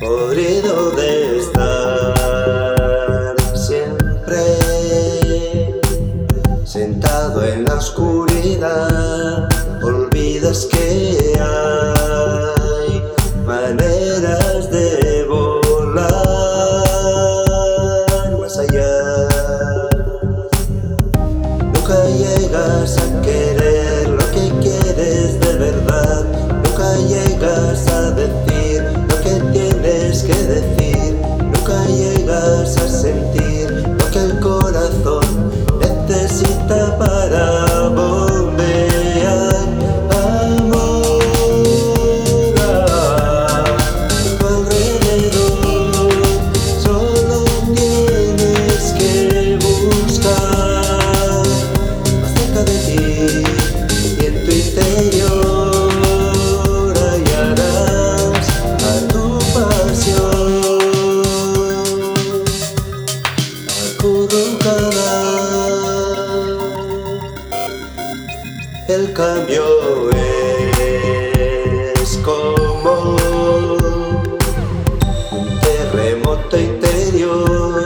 Podrido de estar siempre sentado en la oscuridad, olvidas que hay. estar más cerca de ti y en tu interior hallarás a tu pasión. Acurrucada el cambio es como un terremoto interior.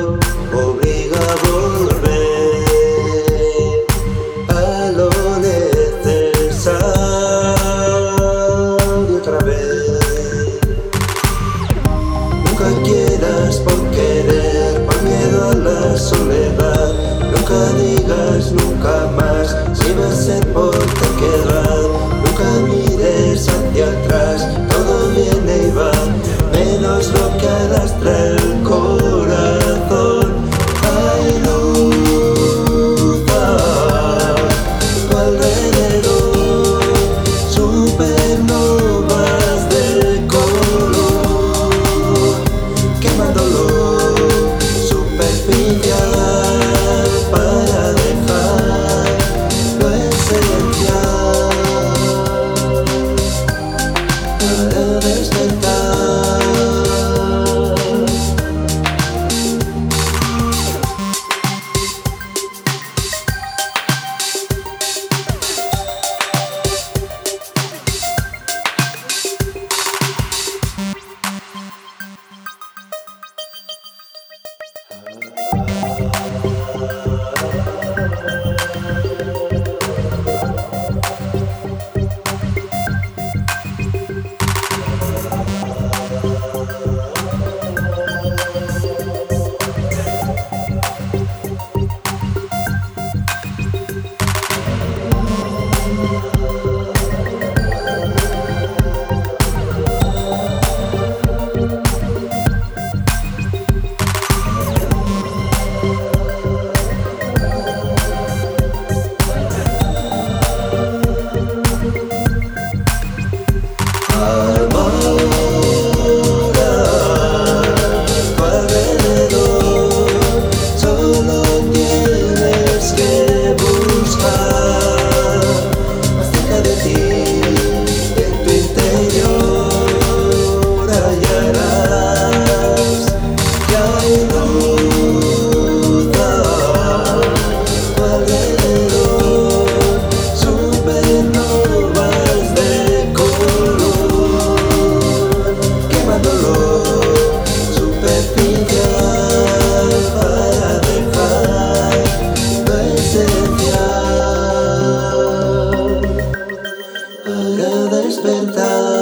Love.